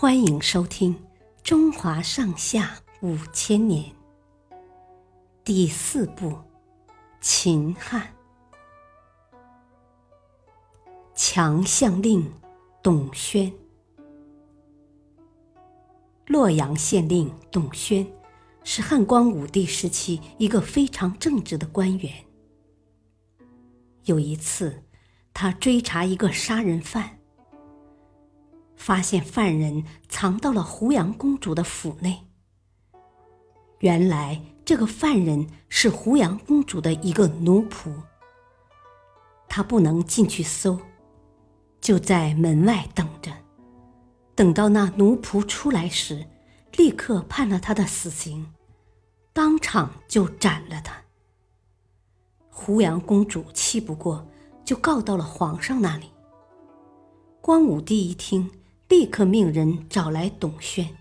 欢迎收听《中华上下五千年》第四部《秦汉》。强项令董宣，洛阳县令董宣是汉光武帝时期一个非常正直的官员。有一次，他追查一个杀人犯。发现犯人藏到了胡杨公主的府内。原来这个犯人是胡杨公主的一个奴仆。他不能进去搜，就在门外等着。等到那奴仆出来时，立刻判了他的死刑，当场就斩了他。胡杨公主气不过，就告到了皇上那里。光武帝一听。立刻命人找来董宣，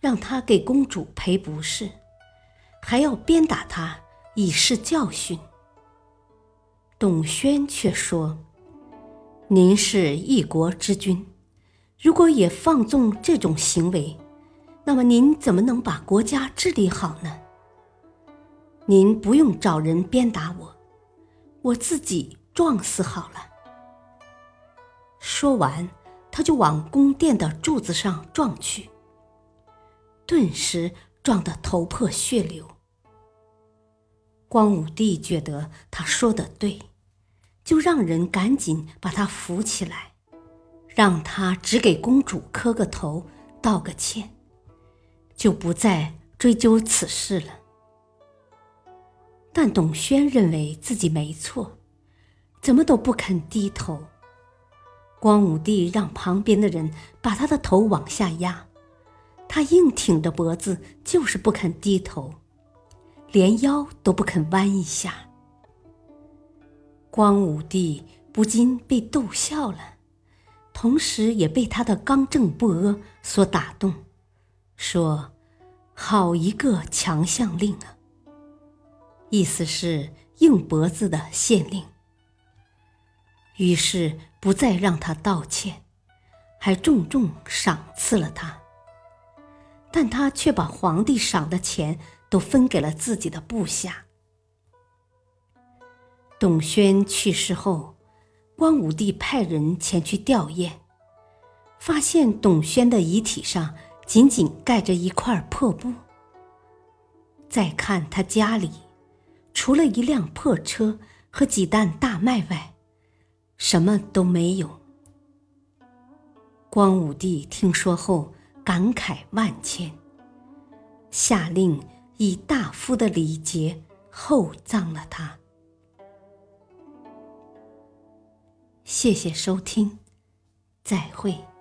让他给公主赔不是，还要鞭打他以示教训。董宣却说：“您是一国之君，如果也放纵这种行为，那么您怎么能把国家治理好呢？您不用找人鞭打我，我自己撞死好了。”说完。他就往宫殿的柱子上撞去，顿时撞得头破血流。光武帝觉得他说的对，就让人赶紧把他扶起来，让他只给公主磕个头，道个歉，就不再追究此事了。但董宣认为自己没错，怎么都不肯低头。光武帝让旁边的人把他的头往下压，他硬挺着脖子，就是不肯低头，连腰都不肯弯一下。光武帝不禁被逗笑了，同时也被他的刚正不阿所打动，说：“好一个强项令啊！”意思是硬脖子的县令。于是不再让他道歉，还重重赏赐了他。但他却把皇帝赏的钱都分给了自己的部下。董宣去世后，光武帝派人前去吊唁，发现董宣的遗体上仅仅盖着一块破布。再看他家里，除了一辆破车和几担大麦外，什么都没有。光武帝听说后，感慨万千，下令以大夫的礼节厚葬了他。谢谢收听，再会。